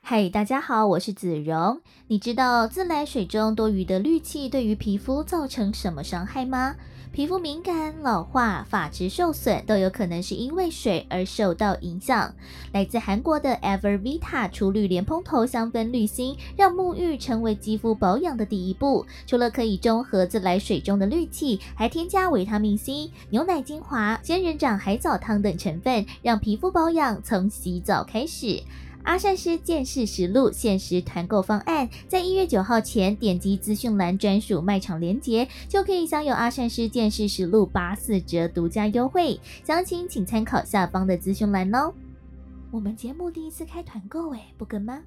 嗨，大家好，我是子荣。你知道自来水中多余的氯气对于皮肤造成什么伤害吗？皮肤敏感、老化、发质受损，都有可能是因为水而受到影响。来自韩国的 Evervita 除氯莲蓬头香氛滤芯，让沐浴成为肌肤保养的第一步。除了可以中和自来水中的氯气，还添加维他命 C、牛奶精华、仙人掌海藻汤等成分，让皮肤保养从洗澡开始。阿善师见识实录限时团购方案，在一月九号前点击资讯栏专属卖场链接，就可以享有阿善师见识实录八四折独家优惠。详情请参考下方的资讯栏哦。我们节目第一次开团购，哎，不跟吗？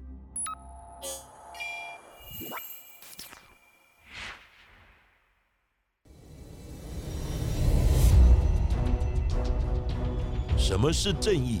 什么是正义？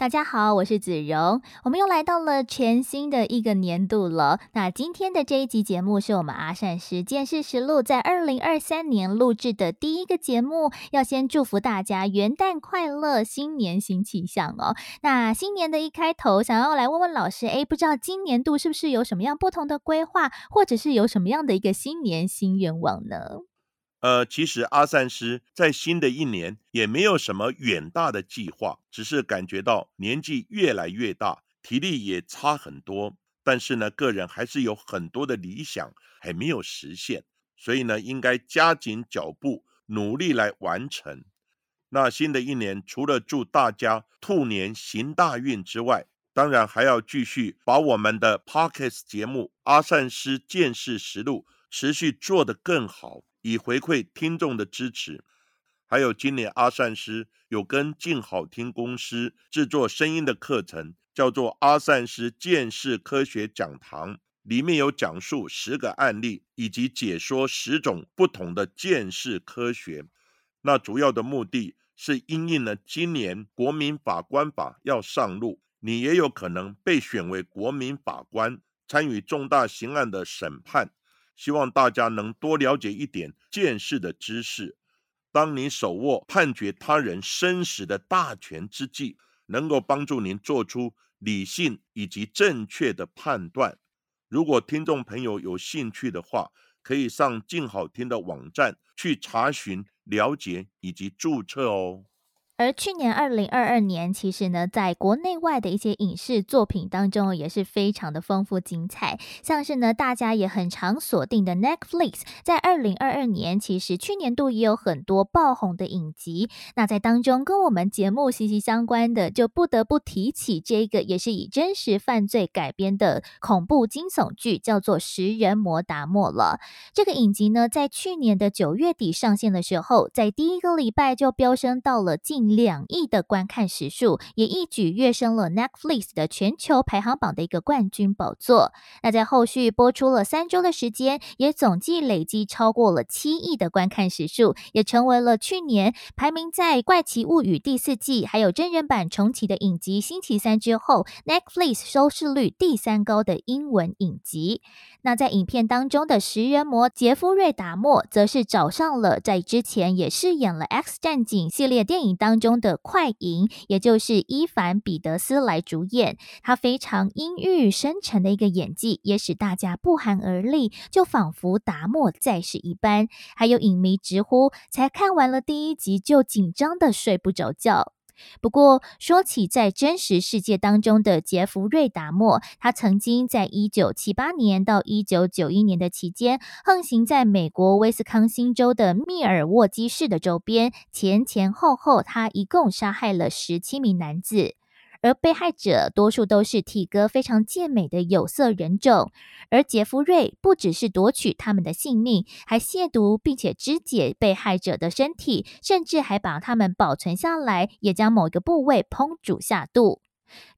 大家好，我是子荣，我们又来到了全新的一个年度了。那今天的这一集节目是我们阿善师见识实录在二零二三年录制的第一个节目，要先祝福大家元旦快乐，新年新气象哦。那新年的一开头，想要来问问老师，哎，不知道今年度是不是有什么样不同的规划，或者是有什么样的一个新年新愿望呢？呃，其实阿善师在新的一年也没有什么远大的计划，只是感觉到年纪越来越大，体力也差很多。但是呢，个人还是有很多的理想还没有实现，所以呢，应该加紧脚步，努力来完成。那新的一年，除了祝大家兔年行大运之外，当然还要继续把我们的 Pockets 节目《阿善师见识实录》持续做得更好。以回馈听众的支持，还有今年阿善师有跟静好听公司制作声音的课程，叫做阿善师见识科学讲堂，里面有讲述十个案例，以及解说十种不同的见识科学。那主要的目的是因应了今年国民法官法要上路，你也有可能被选为国民法官，参与重大刑案的审判。希望大家能多了解一点见识的知识。当你手握判决他人生死的大权之际，能够帮助您做出理性以及正确的判断。如果听众朋友有兴趣的话，可以上静好听的网站去查询、了解以及注册哦。而去年二零二二年，其实呢，在国内外的一些影视作品当中，也是非常的丰富精彩。像是呢，大家也很常锁定的 Netflix，在二零二二年，其实去年度也有很多爆红的影集。那在当中，跟我们节目息息相关的，就不得不提起这个，也是以真实犯罪改编的恐怖惊悚剧，叫做《食人魔达莫》了。这个影集呢，在去年的九月底上线的时候，在第一个礼拜就飙升到了近。两亿的观看时数，也一举跃升了 Netflix 的全球排行榜的一个冠军宝座。那在后续播出了三周的时间，也总计累积超过了七亿的观看时数，也成为了去年排名在《怪奇物语》第四季还有真人版重启的影集《星期三》之后，Netflix 收视率第三高的英文影集。那在影片当中的食人魔杰夫瑞达莫，则是找上了在之前也饰演了《X 战警》系列电影当中的快银，也就是伊凡彼得斯来主演。他非常阴郁深沉的一个演技，也使大家不寒而栗，就仿佛达摩在世一般。还有影迷直呼，才看完了第一集就紧张的睡不着觉。不过，说起在真实世界当中的杰弗瑞·达莫，他曾经在一九七八年到一九九一年的期间，横行在美国威斯康星州的密尔沃基市的周边，前前后后，他一共杀害了十七名男子。而被害者多数都是体格非常健美的有色人种。而杰弗瑞不只是夺取他们的性命，还亵渎并且肢解被害者的身体，甚至还把他们保存下来，也将某一个部位烹煮下肚。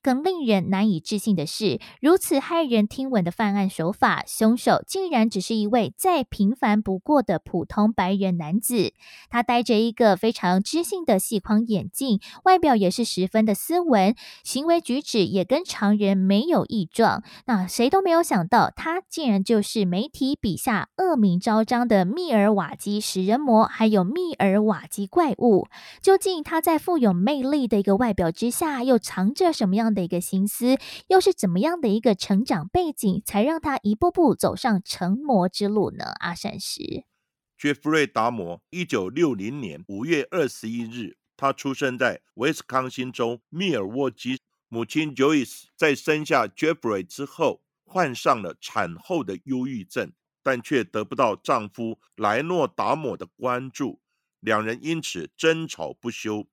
更令人难以置信的是，如此骇人听闻的犯案手法，凶手竟然只是一位再平凡不过的普通白人男子。他戴着一个非常知性的细框眼镜，外表也是十分的斯文，行为举止也跟常人没有异状。那谁都没有想到，他竟然就是媒体笔下恶名昭彰的密尔瓦基食人魔，还有密尔瓦基怪物。究竟他在富有魅力的一个外表之下，又藏着什么样的一个心思，又是怎么样的一个成长背景，才让他一步步走上成魔之路呢？阿善师，杰弗瑞·达摩，一九六零年五月二十一日，他出生在威斯康星州密尔沃基。母亲 Joyce 在生下 Jeffrey 之后，患上了产后的忧郁症，但却得不到丈夫莱诺·达摩的关注，两人因此争吵不休。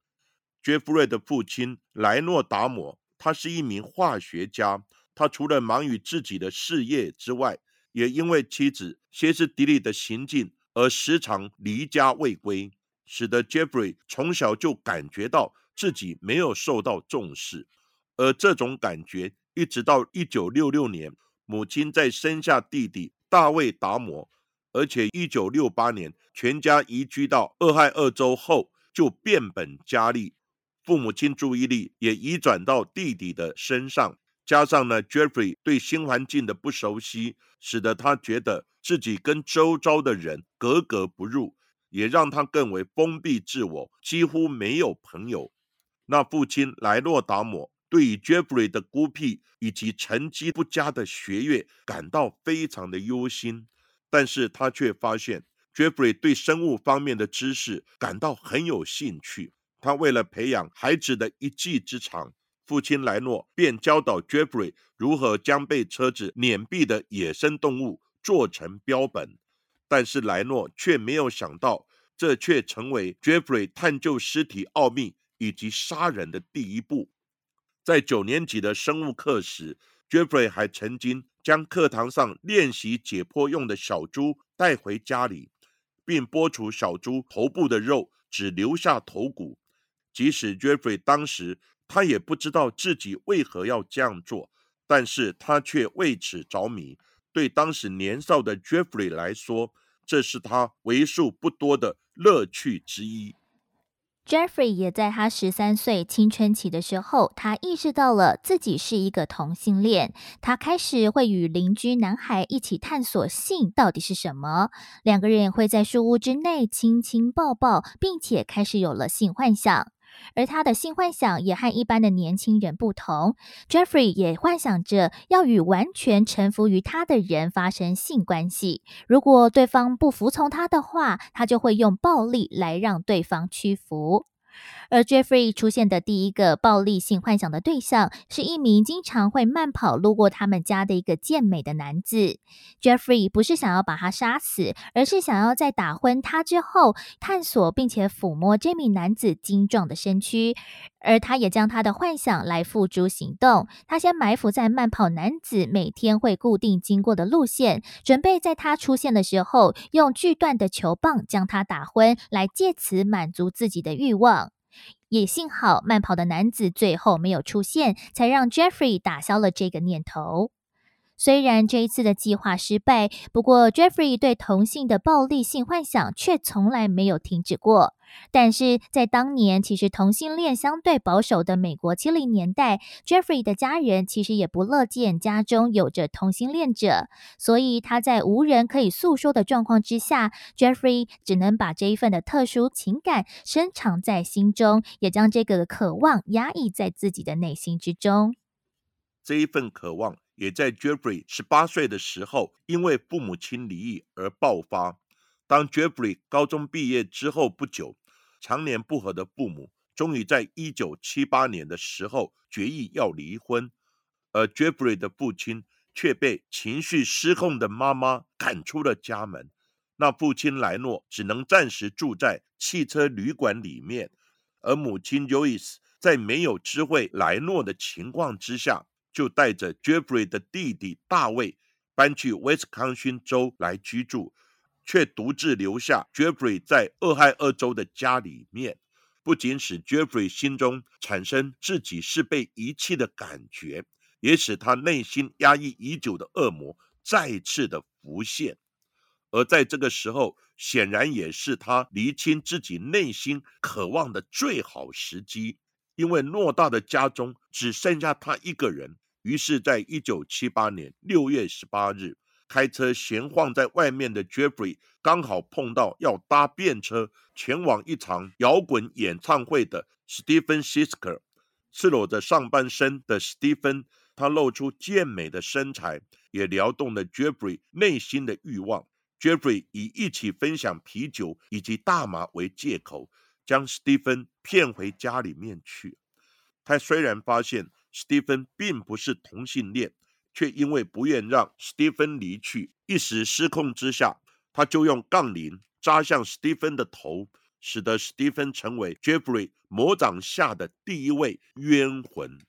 杰弗瑞的父亲莱诺·达摩。他是一名化学家，他除了忙于自己的事业之外，也因为妻子歇斯底里的行径而时常离家未归，使得 Jeffrey 从小就感觉到自己没有受到重视，而这种感觉一直到一九六六年，母亲在生下弟弟大卫·达摩，而且一九六八年全家移居到俄亥俄州后，就变本加厉。父母亲注意力也移转到弟弟的身上，加上呢，Jeffrey 对新环境的不熟悉，使得他觉得自己跟周遭的人格格不入，也让他更为封闭自我，几乎没有朋友。那父亲莱诺达姆对于 Jeffrey 的孤僻以及成绩不佳的学业感到非常的忧心，但是他却发现 Jeffrey 对生物方面的知识感到很有兴趣。他为了培养孩子的一技之长，父亲莱诺便教导 Jeffrey 如何将被车子碾毙的野生动物做成标本。但是莱诺却没有想到，这却成为 Jeffrey 探究尸体奥秘以及杀人的第一步。在九年级的生物课时，Jeffrey 还曾经将课堂上练习解剖用的小猪带回家里，并剥除小猪头部的肉，只留下头骨。即使 Jeffrey 当时他也不知道自己为何要这样做，但是他却为此着迷。对当时年少的 Jeffrey 来说，这是他为数不多的乐趣之一。Jeffrey 也在他十三岁青春期的时候，他意识到了自己是一个同性恋。他开始会与邻居男孩一起探索性到底是什么。两个人会在树屋之内亲亲抱抱，并且开始有了性幻想。而他的性幻想也和一般的年轻人不同，Jeffrey 也幻想着要与完全臣服于他的人发生性关系。如果对方不服从他的话，他就会用暴力来让对方屈服。而 Jeffrey 出现的第一个暴力性幻想的对象，是一名经常会慢跑路过他们家的一个健美的男子。Jeffrey 不是想要把他杀死，而是想要在打昏他之后，探索并且抚摸这名男子精壮的身躯。而他也将他的幻想来付诸行动。他先埋伏在慢跑男子每天会固定经过的路线，准备在他出现的时候，用锯断的球棒将他打昏，来借此满足自己的欲望。也幸好慢跑的男子最后没有出现，才让 Jeffrey 打消了这个念头。虽然这一次的计划失败，不过 Jeffrey 对同性的暴力性幻想却从来没有停止过。但是在当年，其实同性恋相对保守的美国七零年代，Jeffrey 的家人其实也不乐见家中有着同性恋者，所以他在无人可以诉说的状况之下，Jeffrey 只能把这一份的特殊情感深藏在心中，也将这个渴望压抑在自己的内心之中。这一份渴望。也在 Jeffrey 十八岁的时候，因为父母亲离异而爆发。当 Jeffrey 高中毕业之后不久，常年不和的父母终于在一九七八年的时候决议要离婚，而 Jeffrey 的父亲却被情绪失控的妈妈赶出了家门。那父亲莱诺只能暂时住在汽车旅馆里面，而母亲 Joyce 在没有知会莱诺的情况之下，就带着 Jeffrey 的弟弟大卫搬去威斯康星州来居住，却独自留下 Jeffrey 在俄亥俄州的家里面，不仅使 Jeffrey 心中产生自己是被遗弃的感觉，也使他内心压抑已久的恶魔再次的浮现。而在这个时候，显然也是他厘清自己内心渴望的最好时机。因为诺大的家中只剩下他一个人，于是，在一九七八年六月十八日，开车闲晃在外面的 Jeffrey 刚好碰到要搭便车前往一场摇滚演唱会的 Stephen Sisker。赤裸着上半身的 Stephen，他露出健美的身材，也撩动了 Jeffrey 内心的欲望。Jeffrey 以一起分享啤酒以及大麻为借口。将史蒂芬骗回家里面去。他虽然发现史蒂芬并不是同性恋，却因为不愿让史蒂芬离去，一时失控之下，他就用杠铃扎向史蒂芬的头，使得史蒂芬成为 Jeffrey 魔掌下的第一位冤魂。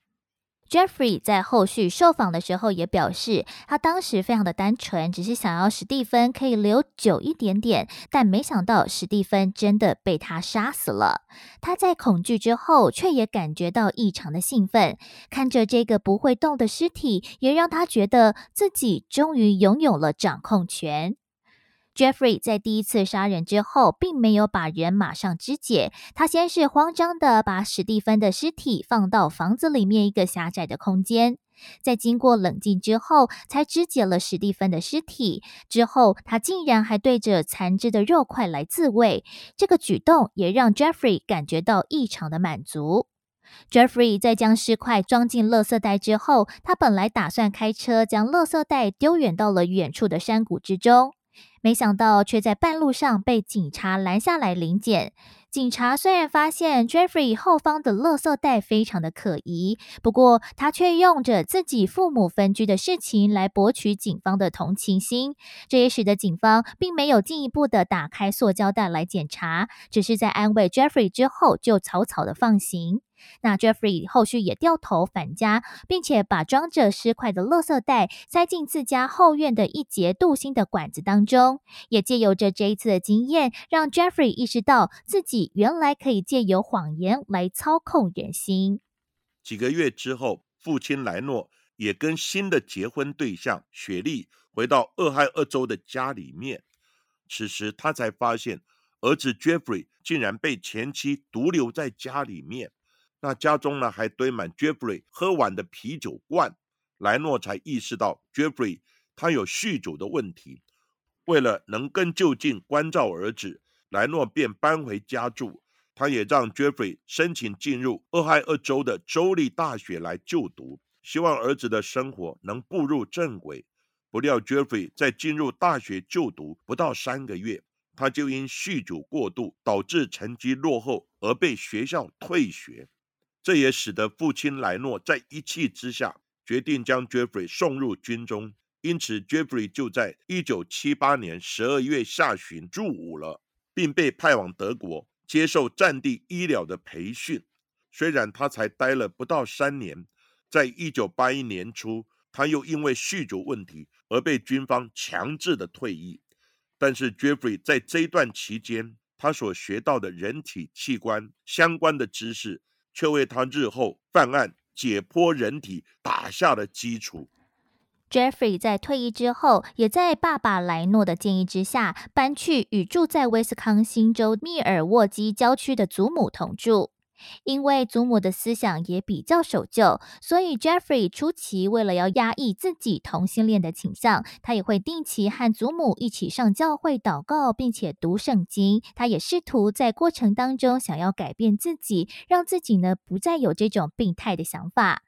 Jeffrey 在后续受访的时候也表示，他当时非常的单纯，只是想要史蒂芬可以留久一点点，但没想到史蒂芬真的被他杀死了。他在恐惧之后，却也感觉到异常的兴奋，看着这个不会动的尸体，也让他觉得自己终于拥有了掌控权。Jeffrey 在第一次杀人之后，并没有把人马上肢解。他先是慌张的把史蒂芬的尸体放到房子里面一个狭窄的空间，在经过冷静之后，才肢解了史蒂芬的尸体。之后，他竟然还对着残肢的肉块来自慰。这个举动也让 Jeffrey 感觉到异常的满足。Jeffrey 在将尸块装进垃圾袋之后，他本来打算开车将垃圾袋丢远到了远处的山谷之中。没想到，却在半路上被警察拦下来临检。警察虽然发现 Jeffrey 后方的垃圾袋非常的可疑，不过他却用着自己父母分居的事情来博取警方的同情心，这也使得警方并没有进一步的打开塑胶袋来检查，只是在安慰 Jeffrey 之后就草草的放行。那 Jeffrey 后续也掉头返家，并且把装着尸块的垃圾袋塞进自家后院的一节镀锌的管子当中，也借由着这一次的经验，让 Jeffrey 意识到自己原来可以借由谎言来操控人心。几个月之后，父亲莱诺也跟新的结婚对象雪莉回到俄亥俄州的家里面，此时他才发现儿子 Jeffrey 竟然被前妻独留在家里面。那家中呢还堆满 Jeffrey 喝完的啤酒罐，莱诺才意识到 Jeffrey 他有酗酒的问题。为了能更就近关照儿子，莱诺便搬回家住。他也让 Jeffrey 申请进入俄亥俄州的州立大学来就读，希望儿子的生活能步入正轨。不料 Jeffrey 在进入大学就读不到三个月，他就因酗酒过度导致成绩落后而被学校退学。这也使得父亲莱诺在一气之下决定将 Jeffrey 送入军中，因此 Jeffrey 就在一九七八年十二月下旬入伍了，并被派往德国接受战地医疗的培训。虽然他才待了不到三年，在一九八一年初，他又因为酗酒问题而被军方强制的退役。但是 Jeffrey 在这一段期间，他所学到的人体器官相关的知识。却为他日后犯案、解剖人体打下了基础。Jeffrey 在退役之后，也在爸爸莱诺的建议之下，搬去与住在威斯康星州密尔沃基郊区的祖母同住。因为祖母的思想也比较守旧，所以 Jeffrey 初期为了要压抑自己同性恋的倾向，他也会定期和祖母一起上教会祷告，并且读圣经。他也试图在过程当中想要改变自己，让自己呢不再有这种病态的想法。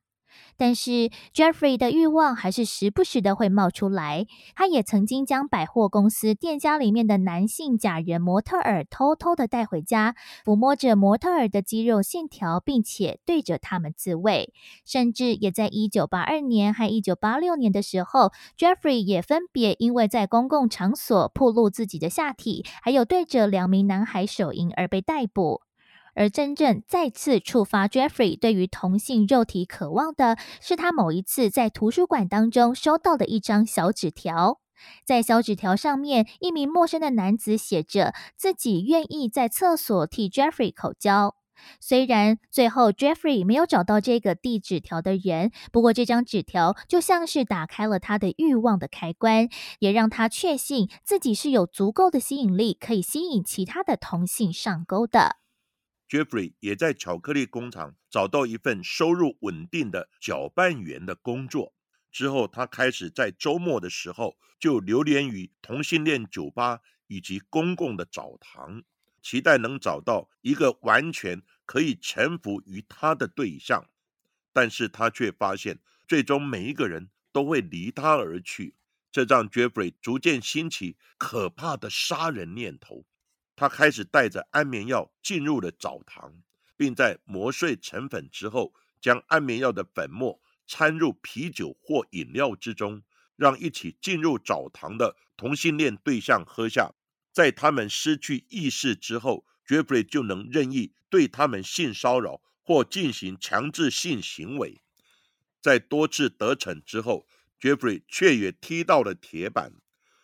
但是 Jeffrey 的欲望还是时不时的会冒出来。他也曾经将百货公司店家里面的男性假人模特儿偷偷的带回家，抚摸着模特儿的肌肉线条，并且对着他们自慰。甚至也在一九八二年和一九八六年的时候，Jeffrey 也分别因为在公共场所暴露自己的下体，还有对着两名男孩手淫而被逮捕。而真正再次触发 Jeffrey 对于同性肉体渴望的，是他某一次在图书馆当中收到的一张小纸条。在小纸条上面，一名陌生的男子写着自己愿意在厕所替 Jeffrey 口交。虽然最后 Jeffrey 没有找到这个递纸条的人，不过这张纸条就像是打开了他的欲望的开关，也让他确信自己是有足够的吸引力，可以吸引其他的同性上钩的。Jeffrey 也在巧克力工厂找到一份收入稳定的搅拌员的工作。之后，他开始在周末的时候就流连于同性恋酒吧以及公共的澡堂，期待能找到一个完全可以臣服于他的对象。但是他却发现，最终每一个人都会离他而去，这让 Jeffrey 逐渐兴起可怕的杀人念头。他开始带着安眠药进入了澡堂，并在磨碎成粉之后，将安眠药的粉末。掺入啤酒或饮料之中，让一起进入澡堂的同性恋对象喝下。在他们失去意识之后，Jeffrey 就能任意对他们性骚扰或进行强制性行为。在多次得逞之后，Jeffrey 却也踢到了铁板。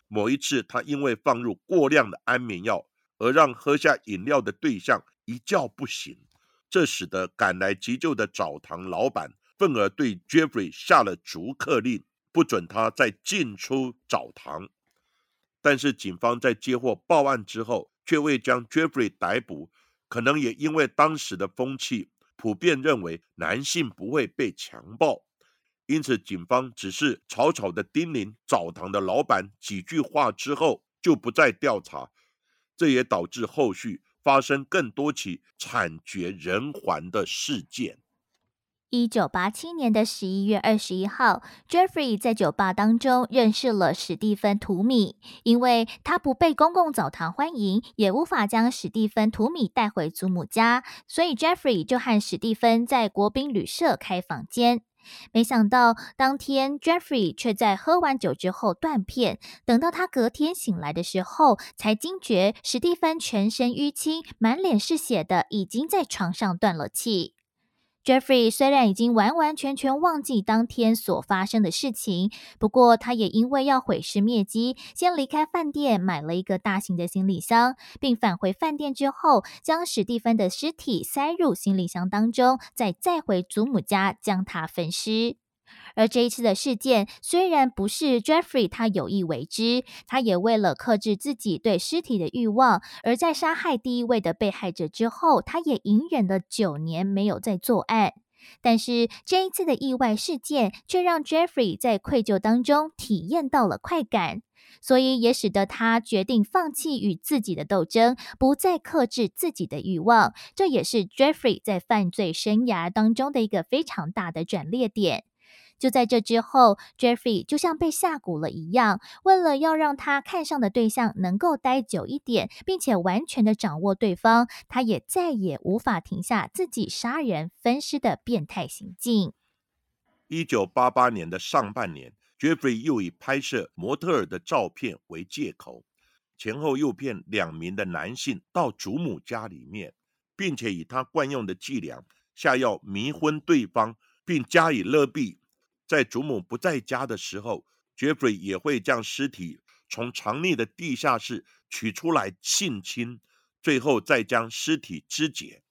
某一次，他因为放入过量的安眠药，而让喝下饮料的对象一觉不醒，这使得赶来急救的澡堂老板。愤而对 Jeffrey 下了逐客令，不准他再进出澡堂。但是警方在接获报案之后，却未将 Jeffrey 逮捕。可能也因为当时的风气普遍认为男性不会被强暴，因此警方只是草草的叮咛澡堂的老板几句话之后，就不再调查。这也导致后续发生更多起惨绝人寰的事件。一九八七年的十一月二十一号，Jeffrey 在酒吧当中认识了史蒂芬·图米。因为他不被公共澡堂欢迎，也无法将史蒂芬·图米带回祖母家，所以 Jeffrey 就和史蒂芬在国宾旅社开房间。没想到当天 Jeffrey 却在喝完酒之后断片。等到他隔天醒来的时候，才惊觉史蒂芬全身淤青，满脸是血的，已经在床上断了气。Jeffrey 虽然已经完完全全忘记当天所发生的事情，不过他也因为要毁尸灭迹，先离开饭店买了一个大型的行李箱，并返回饭店之后，将史蒂芬的尸体塞入行李箱当中，再再回祖母家将他焚尸。而这一次的事件虽然不是 Jeffrey 他有意为之，他也为了克制自己对尸体的欲望，而在杀害第一位的被害者之后，他也隐忍了九年没有再作案。但是这一次的意外事件却让 Jeffrey 在愧疚当中体验到了快感，所以也使得他决定放弃与自己的斗争，不再克制自己的欲望。这也是 Jeffrey 在犯罪生涯当中的一个非常大的转捩点。就在这之后，Jeffrey 就像被下蛊了一样，为了要让他看上的对象能够待久一点，并且完全的掌握对方，他也再也无法停下自己杀人分尸的变态行径。一九八八年的上半年，Jeffrey 又以拍摄模特儿的照片为借口，前后诱骗两名的男性到祖母家里面，并且以他惯用的伎俩下药迷昏对方，并加以勒毙。在祖母不在家的时候，Jeffrey 也会将尸体从藏匿的地下室取出来性侵，最后再将尸体肢解。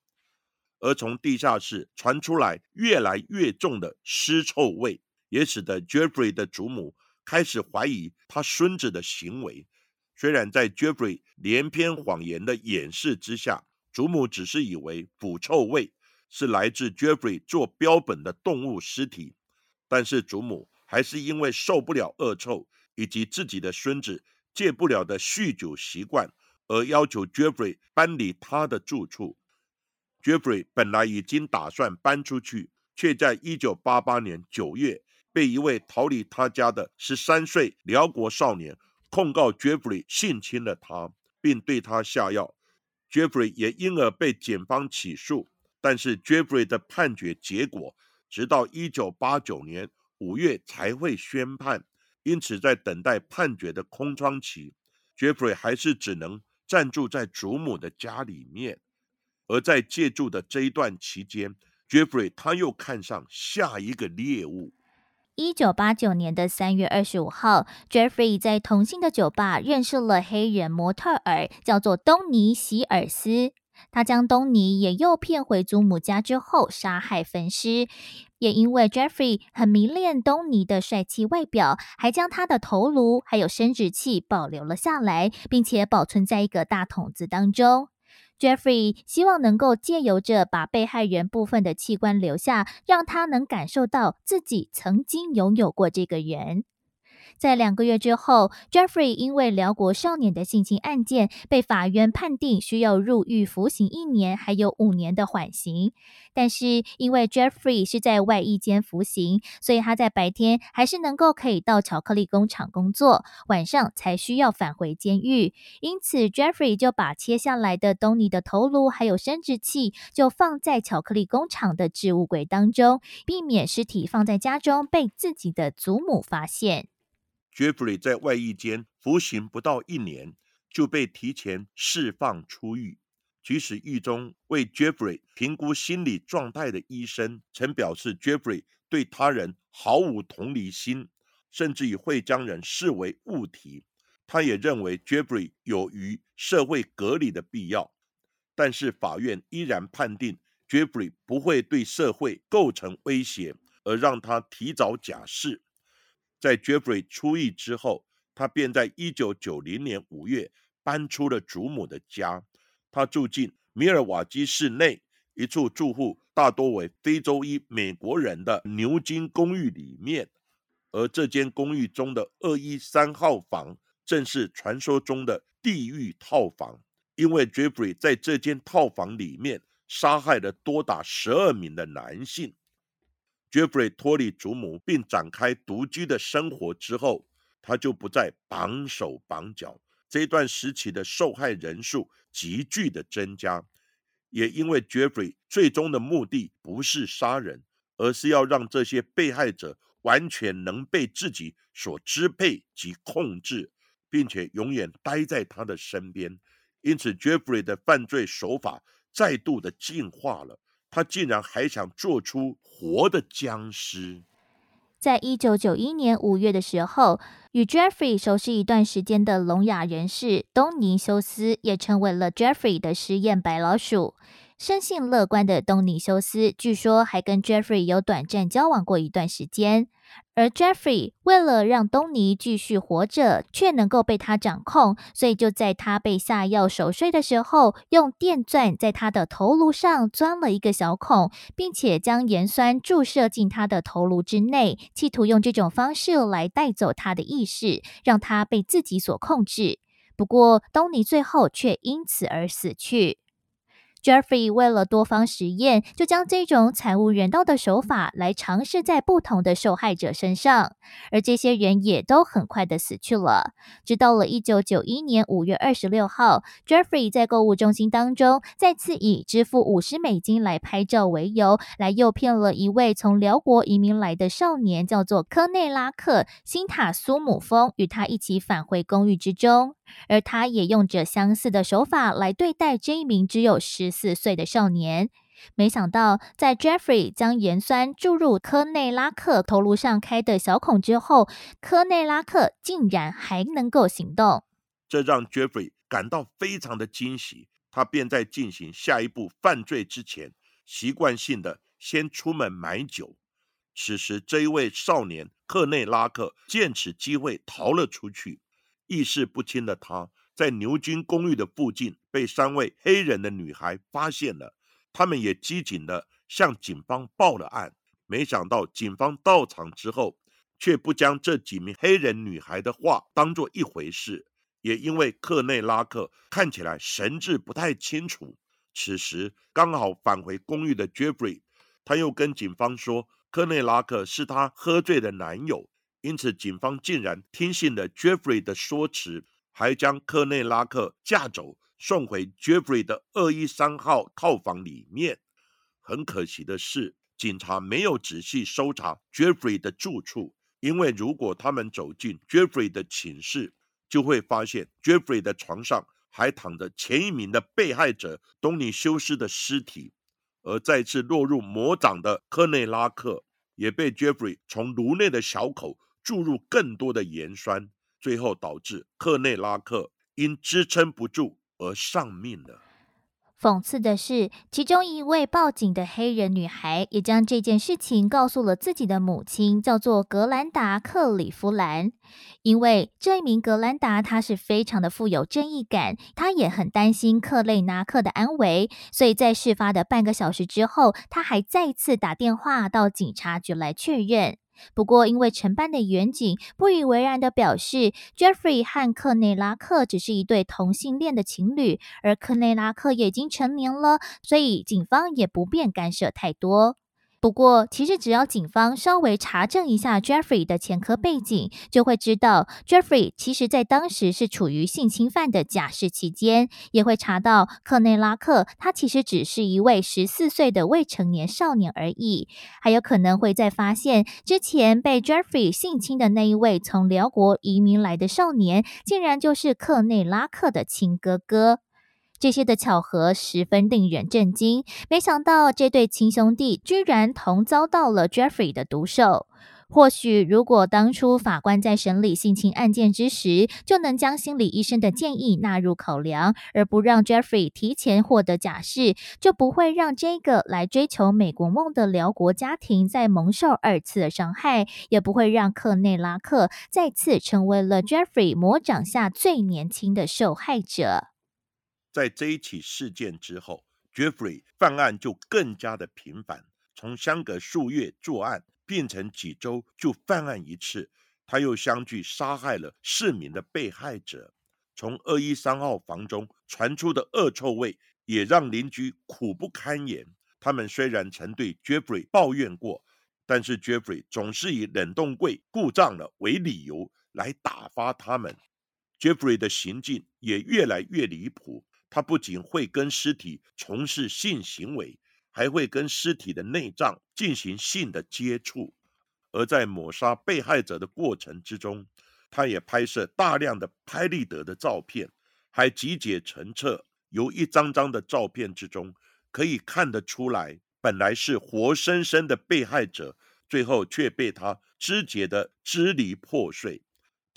而从地下室传出来越来越重的尸臭味，也使得 Jeffrey 的祖母开始怀疑他孙子的行为。虽然在 Jeffrey 连篇谎言的掩饰之下，祖母只是以为腐臭味是来自 Jeffrey 做标本的动物尸体。但是祖母还是因为受不了恶臭，以及自己的孙子戒不了的酗酒习惯，而要求 Jeffrey 搬离他的住处。Jeffrey 本来已经打算搬出去，却在一九八八年九月被一位逃离他家的十三岁辽国少年控告 Jeffrey 性侵了他，并对他下药。Jeffrey 也因而被检方起诉，但是 Jeffrey 的判决结果。直到一九八九年五月才会宣判，因此在等待判决的空窗期，Jeffrey 还是只能暂住在祖母的家里面。而在借住的这一段期间，Jeffrey 他又看上下一个猎物。一九八九年的三月二十五号，Jeffrey 在同性的酒吧认识了黑人模特儿，叫做东尼·希尔斯。他将东尼也诱骗回祖母家之后，杀害分尸。也因为 Jeffrey 很迷恋东尼的帅气外表，还将他的头颅还有生殖器保留了下来，并且保存在一个大桶子当中。Jeffrey 希望能够借由着把被害人部分的器官留下，让他能感受到自己曾经拥有过这个人。在两个月之后，Jeffrey 因为辽国少年的性侵案件被法院判定需要入狱服刑一年，还有五年的缓刑。但是因为 Jeffrey 是在外一间服刑，所以他在白天还是能够可以到巧克力工厂工作，晚上才需要返回监狱。因此，Jeffrey 就把切下来的东尼的头颅还有生殖器就放在巧克力工厂的置物柜当中，避免尸体放在家中被自己的祖母发现。Jeffrey 在外役间服刑不到一年，就被提前释放出狱。即使狱中为 Jeffrey 评估心理状态的医生曾表示，Jeffrey 对他人毫无同理心，甚至于会将人视为物体。他也认为 Jeffrey 有与社会隔离的必要。但是法院依然判定 Jeffrey 不会对社会构成威胁，而让他提早假释。在 Jeffrey 出狱之后，他便在一九九零年五月搬出了祖母的家。他住进米尔瓦基市内一处住户大多为非洲裔美国人的牛津公寓里面，而这间公寓中的二一三号房正是传说中的地狱套房，因为 Jeffrey 在这间套房里面杀害了多达十二名的男性。Jeffrey 脱离祖母并展开独居的生活之后，他就不再绑手绑脚。这段时期的受害人数急剧的增加，也因为 Jeffrey 最终的目的不是杀人，而是要让这些被害者完全能被自己所支配及控制，并且永远待在他的身边。因此，Jeffrey 的犯罪手法再度的进化了。他竟然还想做出活的僵尸。在一九九一年五月的时候，与 Jeffrey 熟悉一段时间的聋哑人士东尼修斯，也成为了 Jeffrey 的实验白老鼠。生性乐观的东尼修斯，据说还跟 Jeffrey 有短暂交往过一段时间。而 Jeffrey 为了让东尼继续活着，却能够被他掌控，所以就在他被下药熟睡的时候，用电钻在他的头颅上钻了一个小孔，并且将盐酸注射进他的头颅之内，企图用这种方式来带走他的意识，让他被自己所控制。不过，东尼最后却因此而死去。Jeffrey 为了多方实验，就将这种惨无人道的手法来尝试在不同的受害者身上，而这些人也都很快的死去了。直到了一九九一年五月二十六号，Jeffrey 在购物中心当中再次以支付五十美金来拍照为由，来诱骗了一位从辽国移民来的少年，叫做科内拉克·辛塔苏姆峰，与他一起返回公寓之中。而他也用着相似的手法来对待这一名只有十四岁的少年。没想到，在 Jeffrey 将盐酸注入科内拉克头颅上开的小孔之后，科内拉克竟然还能够行动，这让 Jeffrey 感到非常的惊喜。他便在进行下一步犯罪之前，习惯性的先出门买酒。此时，这一位少年克内拉克见此机会逃了出去。意识不清的他，在牛津公寓的附近被三位黑人的女孩发现了，他们也机警的向警方报了案。没想到警方到场之后，却不将这几名黑人女孩的话当做一回事。也因为克内拉克看起来神志不太清楚，此时刚好返回公寓的 Jeffrey，他又跟警方说，克内拉克是他喝醉的男友。因此，警方竟然听信了 Jeffrey 的说辞，还将科内拉克架走，送回 Jeffrey 的二一三号套房里面。很可惜的是，警察没有仔细搜查 Jeffrey 的住处，因为如果他们走进 Jeffrey 的寝室，就会发现 Jeffrey 的床上还躺着前一名的被害者东尼修斯的尸体，而再次落入魔掌的科内拉克也被 Jeffrey 从颅内的小口注入更多的盐酸，最后导致克内拉克因支撑不住而丧命了。讽刺的是，其中一位报警的黑人女孩也将这件事情告诉了自己的母亲，叫做格兰达·克里夫兰。因为这一名格兰达，她是非常的富有正义感，她也很担心克雷纳克的安危，所以在事发的半个小时之后，她还再次打电话到警察局来确认。不过，因为承办的远景不以为然的表示，Jeffrey 和克内拉克只是一对同性恋的情侣，而克内拉克也已经成年了，所以警方也不便干涉太多。不过，其实只要警方稍微查证一下 Jeffrey 的前科背景，就会知道 Jeffrey 其实在当时是处于性侵犯的假释期间，也会查到克内拉克他其实只是一位十四岁的未成年少年而已，还有可能会再发现之前被 Jeffrey 性侵的那一位从辽国移民来的少年，竟然就是克内拉克的亲哥哥。这些的巧合十分令人震惊。没想到这对亲兄弟居然同遭到了 Jeffrey 的毒手。或许如果当初法官在审理性侵案件之时，就能将心理医生的建议纳入考量，而不让 Jeffrey 提前获得假释，就不会让这个来追求美国梦的辽国家庭再蒙受二次的伤害，也不会让克内拉克再次成为了 Jeffrey 魔掌下最年轻的受害者。在这一起事件之后，Jeffrey 犯案就更加的频繁，从相隔数月作案变成几周就犯案一次。他又相继杀害了市民的被害者。从二一三号房中传出的恶臭味也让邻居苦不堪言。他们虽然曾对 Jeffrey 抱怨过，但是 Jeffrey 总是以冷冻柜故障了为理由来打发他们。Jeffrey 的行径也越来越离谱。他不仅会跟尸体从事性行为，还会跟尸体的内脏进行性的接触。而在抹杀被害者的过程之中，他也拍摄大量的拍立得的照片，还集结成册。由一张张的照片之中，可以看得出来，本来是活生生的被害者，最后却被他肢解的支离破碎。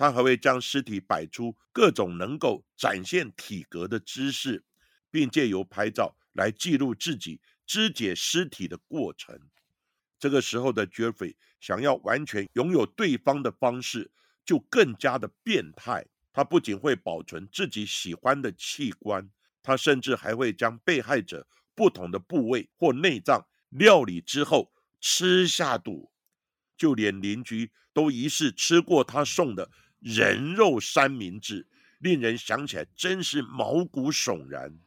他还会将尸体摆出各种能够展现体格的姿势，并借由拍照来记录自己肢解尸体的过程。这个时候的 Jeffrey 想要完全拥有对方的方式，就更加的变态。他不仅会保存自己喜欢的器官，他甚至还会将被害者不同的部位或内脏料理之后吃下肚，就连邻居都疑似吃过他送的。人肉三明治，令人想起来真是毛骨悚然。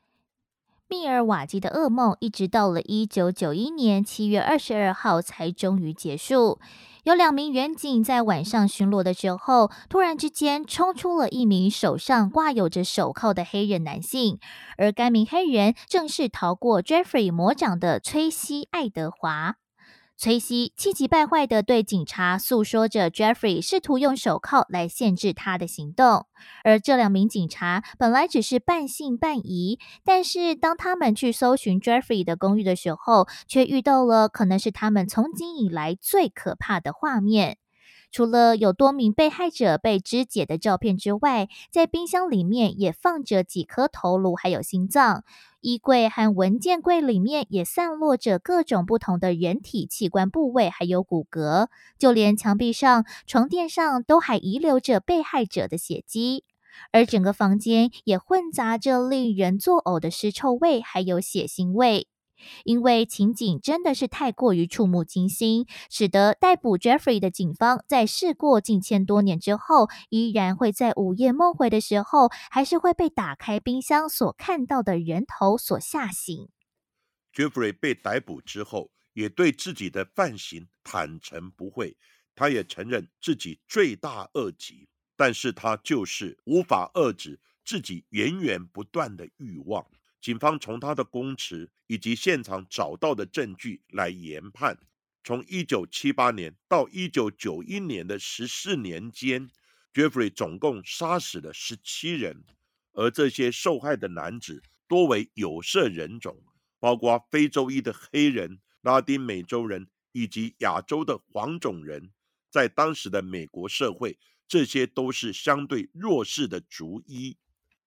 密尔瓦基的噩梦一直到了一九九一年七月二十二号才终于结束。有两名远警在晚上巡逻的时候，突然之间冲出了一名手上挂有着手铐的黑人男性，而该名黑人正是逃过 Jeffrey 魔掌的崔西·爱德华。崔西气急败坏的对警察诉说着，Jeffrey 试图用手铐来限制他的行动。而这两名警察本来只是半信半疑，但是当他们去搜寻 Jeffrey 的公寓的时候，却遇到了可能是他们从今以来最可怕的画面。除了有多名被害者被肢解的照片之外，在冰箱里面也放着几颗头颅，还有心脏。衣柜和文件柜里面也散落着各种不同的人体器官部位，还有骨骼。就连墙壁上、床垫上都还遗留着被害者的血迹，而整个房间也混杂着令人作呕的尸臭味，还有血腥味。因为情景真的是太过于触目惊心，使得逮捕 Jeffrey 的警方在事过境迁多年之后，依然会在午夜梦回的时候，还是会被打开冰箱所看到的人头所吓醒。Jeffrey 被逮捕之后，也对自己的犯行坦诚不讳，他也承认自己罪大恶极，但是他就是无法遏制自己源源不断的欲望。警方从他的供词以及现场找到的证据来研判，从一九七八年到一九九一年的十四年间，Jeffrey 总共杀死了十七人，而这些受害的男子多为有色人种，包括非洲裔的黑人、拉丁美洲人以及亚洲的黄种人。在当时的美国社会，这些都是相对弱势的族裔。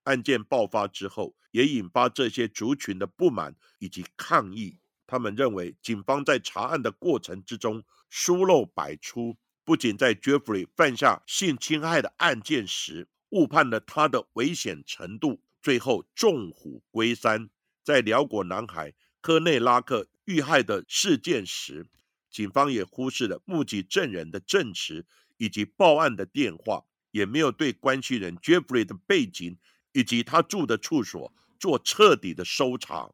案件爆发之后，也引发这些族群的不满以及抗议。他们认为，警方在查案的过程之中疏漏百出，不仅在 Jeffrey 犯下性侵害的案件时误判了他的危险程度，最后纵虎归山。在辽国男孩科内拉克遇害的事件时，警方也忽视了目击证人的证词以及报案的电话，也没有对关系人 Jeffrey 的背景以及他住的处所做彻底的搜查。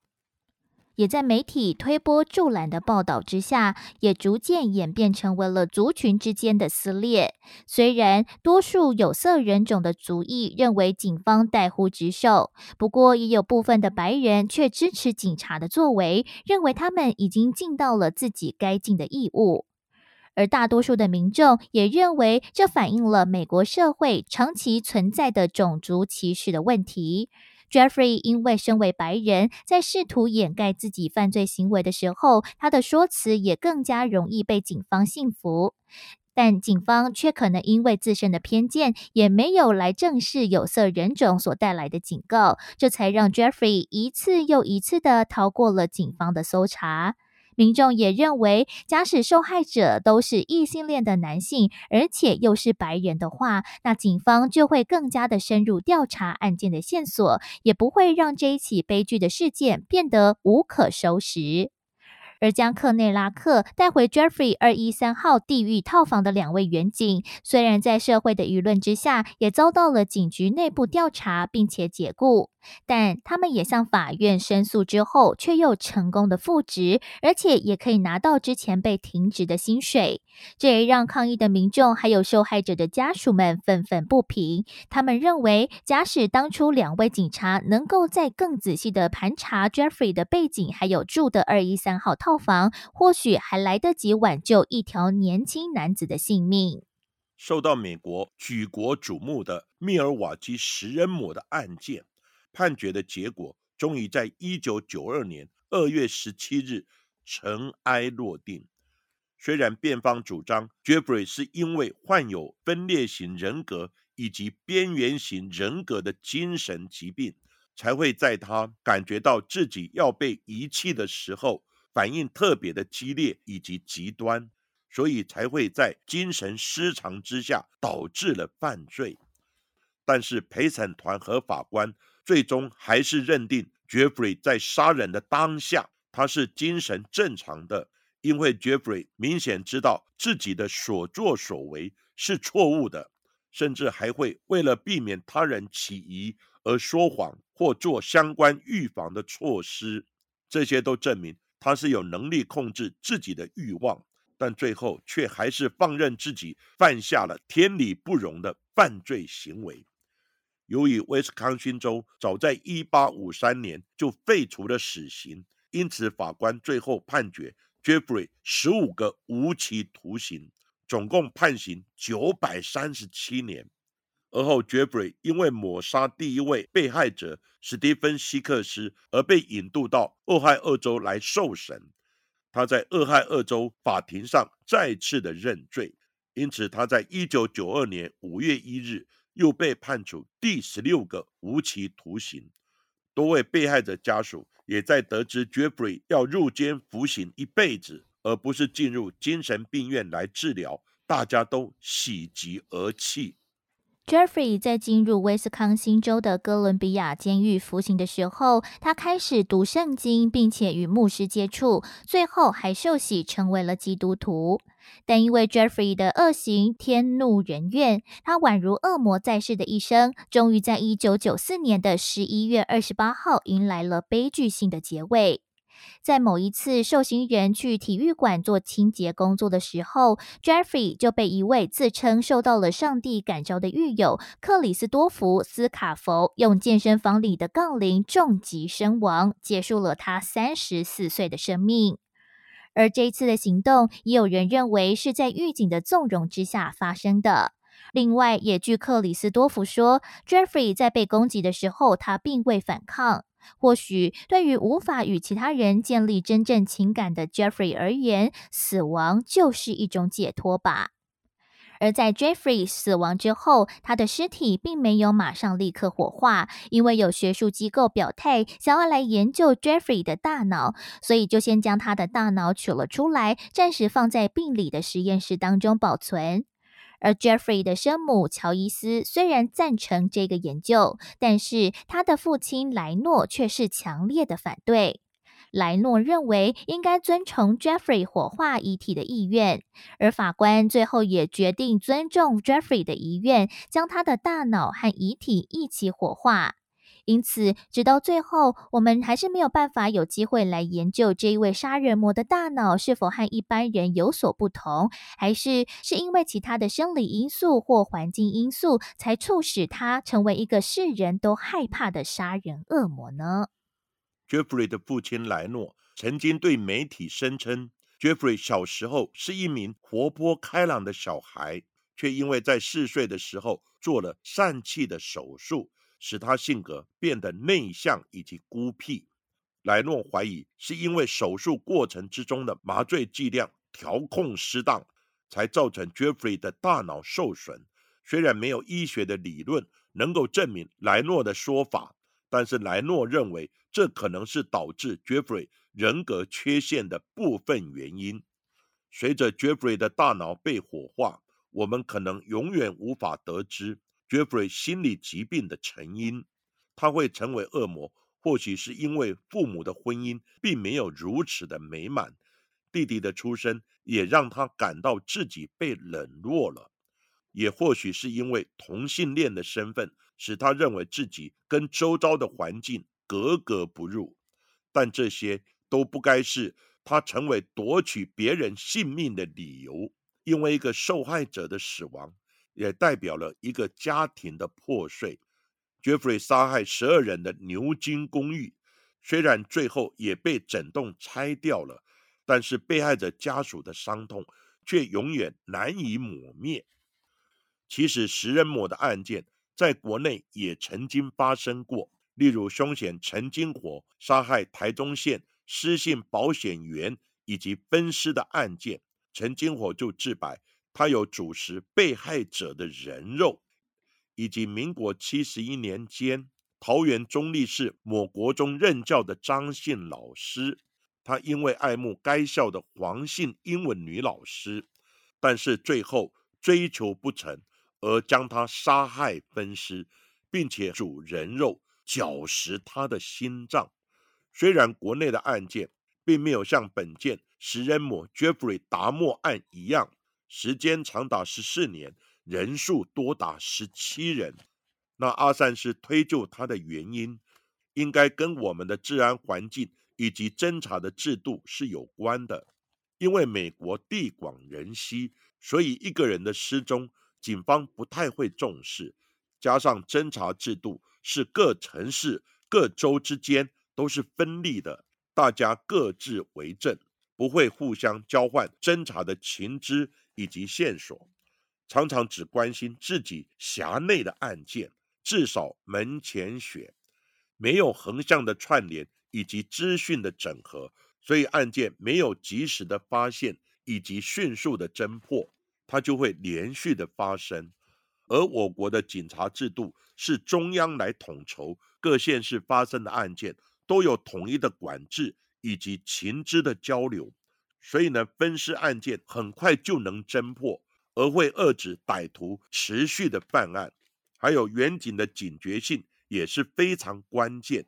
也在媒体推波助澜的报道之下，也逐渐演变成为了族群之间的撕裂。虽然多数有色人种的族裔认为警方怠忽职守，不过也有部分的白人却支持警察的作为，认为他们已经尽到了自己该尽的义务。而大多数的民众也认为，这反映了美国社会长期存在的种族歧视的问题。Jeffrey 因为身为白人，在试图掩盖自己犯罪行为的时候，他的说辞也更加容易被警方信服。但警方却可能因为自身的偏见，也没有来正视有色人种所带来的警告，这才让 Jeffrey 一次又一次的逃过了警方的搜查。民众也认为，假使受害者都是异性恋的男性，而且又是白人的话，那警方就会更加的深入调查案件的线索，也不会让这一起悲剧的事件变得无可收拾。而将克内拉克带回 Jeffrey 二一三号地狱套房的两位远警，虽然在社会的舆论之下，也遭到了警局内部调查，并且解雇。但他们也向法院申诉之后，却又成功的复职，而且也可以拿到之前被停职的薪水。这也让抗议的民众还有受害者的家属们愤愤不平。他们认为，假使当初两位警察能够再更仔细的盘查 Jeffrey 的背景，还有住的二一三号套房，或许还来得及挽救一条年轻男子的性命。受到美国举国瞩目的密尔瓦基食人魔的案件。判决的结果终于在一九九二年二月十七日尘埃落定。虽然辩方主张 Jeffrey 是因为患有分裂型人格以及边缘型人格的精神疾病，才会在他感觉到自己要被遗弃的时候，反应特别的激烈以及极端，所以才会在精神失常之下导致了犯罪。但是陪审团和法官。最终还是认定 Jeffrey 在杀人的当下，他是精神正常的，因为 Jeffrey 明显知道自己的所作所为是错误的，甚至还会为了避免他人起疑而说谎或做相关预防的措施。这些都证明他是有能力控制自己的欲望，但最后却还是放任自己犯下了天理不容的犯罪行为。由于威斯康星州早在一八五三年就废除了死刑，因此法官最后判决 Jeffrey 十五个无期徒刑，总共判刑九百三十七年。而后，Jeffrey 因为抹杀第一位被害者史蒂芬·希克斯而被引渡到俄亥俄州来受审。他在俄亥俄州法庭上再次的认罪，因此他在一九九二年五月一日。又被判处第十六个无期徒刑。多位被害者家属也在得知 Jeffrey 要入监服刑一辈子，而不是进入精神病院来治疗，大家都喜极而泣。Jeffrey 在进入威斯康星州的哥伦比亚监狱服刑的时候，他开始读圣经，并且与牧师接触，最后还受洗成为了基督徒。但因为 Jeffrey 的恶行天怒人怨，他宛如恶魔在世的一生，终于在一九九四年的十一月二十八号迎来了悲剧性的结尾。在某一次受刑人去体育馆做清洁工作的时候，Jeffrey 就被一位自称受到了上帝感召的狱友克里斯多弗斯卡佛用健身房里的杠铃重击身亡，结束了他三十四岁的生命。而这一次的行动，也有人认为是在狱警的纵容之下发生的。另外，也据克里斯多夫说，Jeffrey 在被攻击的时候，他并未反抗。或许对于无法与其他人建立真正情感的 Jeffrey 而言，死亡就是一种解脱吧。而在 Jeffrey 死亡之后，他的尸体并没有马上立刻火化，因为有学术机构表态想要来研究 Jeffrey 的大脑，所以就先将他的大脑取了出来，暂时放在病理的实验室当中保存。而 Jeffrey 的生母乔伊斯虽然赞成这个研究，但是他的父亲莱诺却是强烈的反对。莱诺认为应该遵从 Jeffrey 火化遗体的意愿，而法官最后也决定尊重 Jeffrey 的遗愿，将他的大脑和遗体一起火化。因此，直到最后，我们还是没有办法有机会来研究这一位杀人魔的大脑是否和一般人有所不同，还是是因为其他的生理因素或环境因素，才促使他成为一个世人都害怕的杀人恶魔呢？Jeffrey 的父亲莱诺曾经对媒体声称，Jeffrey 小时候是一名活泼开朗的小孩，却因为在四岁的时候做了疝气的手术，使他性格变得内向以及孤僻。莱诺怀疑是因为手术过程之中的麻醉剂量调控失当，才造成 Jeffrey 的大脑受损。虽然没有医学的理论能够证明莱诺的说法。但是莱诺认为，这可能是导致 Jeffrey 人格缺陷的部分原因。随着 Jeffrey 的大脑被火化，我们可能永远无法得知 Jeffrey 心理疾病的成因。他会成为恶魔，或许是因为父母的婚姻并没有如此的美满，弟弟的出生也让他感到自己被冷落了。也或许是因为同性恋的身份，使他认为自己跟周遭的环境格格不入，但这些都不该是他成为夺取别人性命的理由。因为一个受害者的死亡，也代表了一个家庭的破碎。杰弗瑞杀害十二人的牛津公寓，虽然最后也被整栋拆掉了，但是被害者家属的伤痛却永远难以抹灭。其实食人魔的案件在国内也曾经发生过，例如凶嫌陈金火杀害台中县失信保险员以及分尸的案件，陈金火就自白，他有主食被害者的人肉，以及民国七十一年间桃园中立市某国中任教的张姓老师，他因为爱慕该校的黄姓英文女老师，但是最后追求不成。而将他杀害分尸，并且煮人肉绞食他的心脏。虽然国内的案件并没有像本件食人魔 Jeffrey 达莫案一样，时间长达十四年，人数多达十七人。那阿善师推究他的原因，应该跟我们的治安环境以及侦查的制度是有关的。因为美国地广人稀，所以一个人的失踪。警方不太会重视，加上侦查制度是各城市、各州之间都是分立的，大家各自为政，不会互相交换侦查的情资以及线索，常常只关心自己辖内的案件，至少门前雪，没有横向的串联以及资讯的整合，所以案件没有及时的发现以及迅速的侦破。它就会连续的发生，而我国的警察制度是中央来统筹各县市发生的案件，都有统一的管制以及情资的交流，所以呢，分尸案件很快就能侦破，而会遏制歹徒持续的犯案，还有远警的警觉性也是非常关键。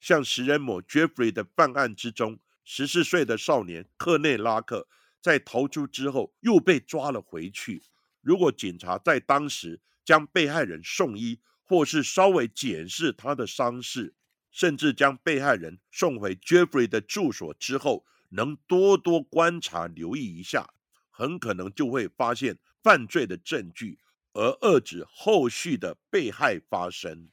像食人魔 Jeffrey 的犯案之中，十四岁的少年克内拉克。在逃出之后又被抓了回去。如果警察在当时将被害人送医，或是稍微检视他的伤势，甚至将被害人送回 Jeffrey 的住所之后，能多多观察留意一下，很可能就会发现犯罪的证据，而遏制后续的被害发生。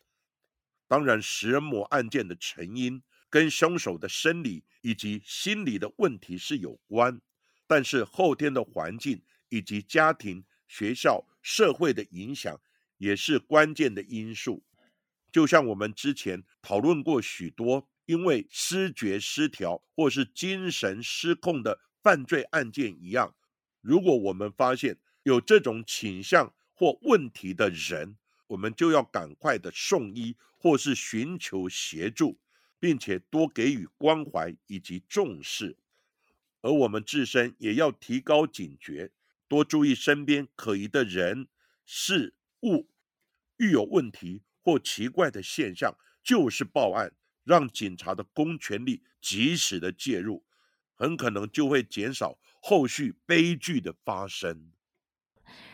当然，食人魔案件的成因跟凶手的生理以及心理的问题是有关。但是后天的环境以及家庭学校、社会的影响也是关键的因素。就像我们之前讨论过许多因为失觉失调或是精神失控的犯罪案件一样，如果我们发现有这种倾向或问题的人，我们就要赶快的送医或是寻求协助，并且多给予关怀以及重视。而我们自身也要提高警觉，多注意身边可疑的人事物，遇有问题。或奇怪的现象，就是报案，让警察的公权力及时的介入，很可能就会减少后续悲剧的发生。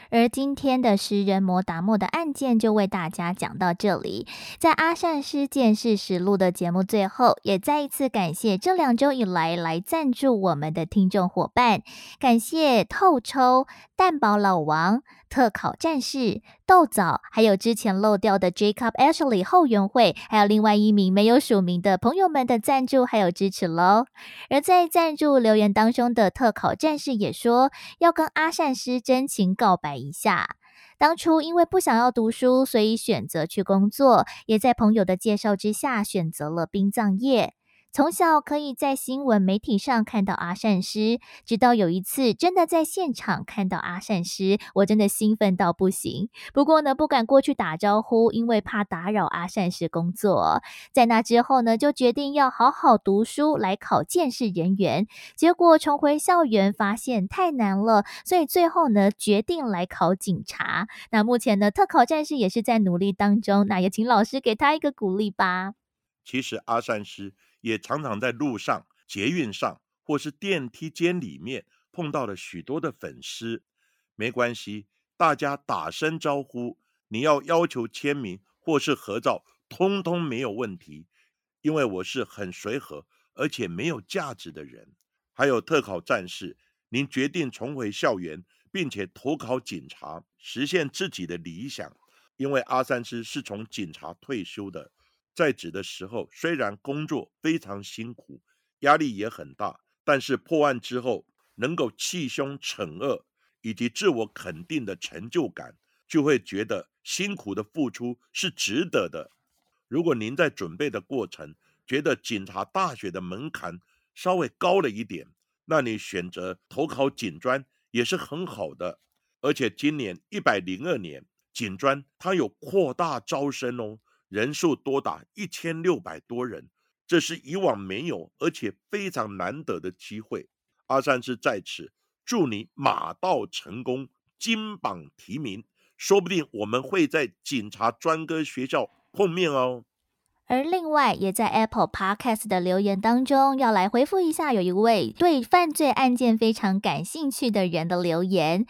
而今天的食人魔达莫的案件就为大家讲到这里。在阿善师见事实录的节目最后，也再一次感谢这两周以来来赞助我们的听众伙伴，感谢透抽、蛋堡老王、特考战士、豆枣，还有之前漏掉的 Jacob Ashley 后援会，还有另外一名没有署名的朋友们的赞助还有支持喽。而在赞助留言当中的特考战士也说，要跟阿善师真情告白。一下，当初因为不想要读书，所以选择去工作，也在朋友的介绍之下选择了殡葬业。从小可以在新闻媒体上看到阿善师，直到有一次真的在现场看到阿善师，我真的兴奋到不行。不过呢，不敢过去打招呼，因为怕打扰阿善师工作。在那之后呢，就决定要好好读书来考见识人员。结果重回校园，发现太难了，所以最后呢，决定来考警察。那目前呢，特考战士也是在努力当中。那也请老师给他一个鼓励吧。其实阿善师。也常常在路上、捷运上或是电梯间里面碰到了许多的粉丝。没关系，大家打声招呼，你要要求签名或是合照，通通没有问题。因为我是很随和而且没有价值的人。还有特考战士，您决定重回校园，并且投考警察，实现自己的理想。因为阿三师是从警察退休的。在职的时候，虽然工作非常辛苦，压力也很大，但是破案之后能够弃凶惩恶，以及自我肯定的成就感，就会觉得辛苦的付出是值得的。如果您在准备的过程觉得警察大学的门槛稍微高了一点，那你选择投考警专也是很好的。而且今年一百零二年警专它有扩大招生哦。人数多达一千六百多人，这是以往没有而且非常难得的机会。阿三是在此祝你马到成功，金榜题名，说不定我们会在警察专科学校碰面哦。而另外，也在 Apple Podcast 的留言当中，要来回复一下有一位对犯罪案件非常感兴趣的人的留言。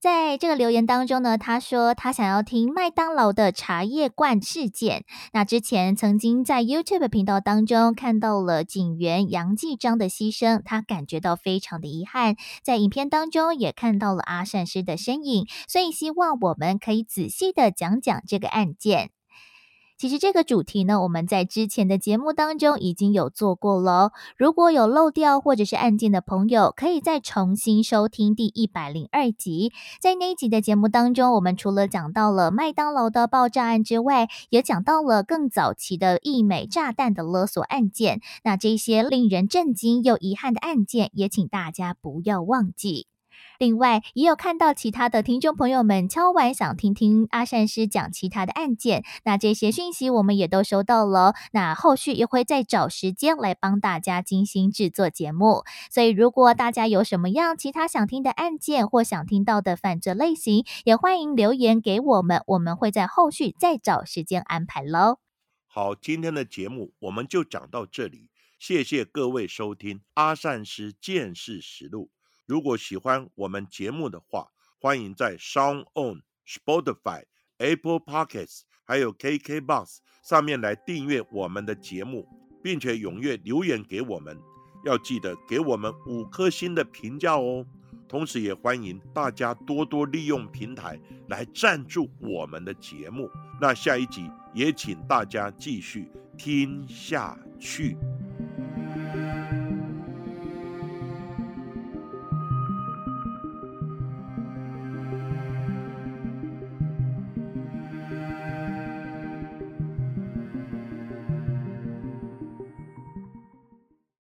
在这个留言当中呢，他说他想要听麦当劳的茶叶罐事件。那之前曾经在 YouTube 频道当中看到了警员杨继章的牺牲，他感觉到非常的遗憾。在影片当中也看到了阿善师的身影，所以希望我们可以仔细的讲讲这个案件。其实这个主题呢，我们在之前的节目当中已经有做过了。如果有漏掉或者是案件的朋友，可以再重新收听第一百零二集。在那一集的节目当中，我们除了讲到了麦当劳的爆炸案之外，也讲到了更早期的易美炸弹的勒索案件。那这些令人震惊又遗憾的案件，也请大家不要忘记。另外，也有看到其他的听众朋友们敲完想听听阿善师讲其他的案件，那这些讯息我们也都收到了。那后续也会再找时间来帮大家精心制作节目。所以，如果大家有什么样其他想听的案件或想听到的犯罪类型，也欢迎留言给我们，我们会在后续再找时间安排喽。好，今天的节目我们就讲到这里，谢谢各位收听阿善师见识实录。如果喜欢我们节目的话，欢迎在 Sound On、Spotify、Apple Pockets，还有 KKBox 上面来订阅我们的节目，并且踊跃留言给我们。要记得给我们五颗星的评价哦。同时，也欢迎大家多多利用平台来赞助我们的节目。那下一集也请大家继续听下去。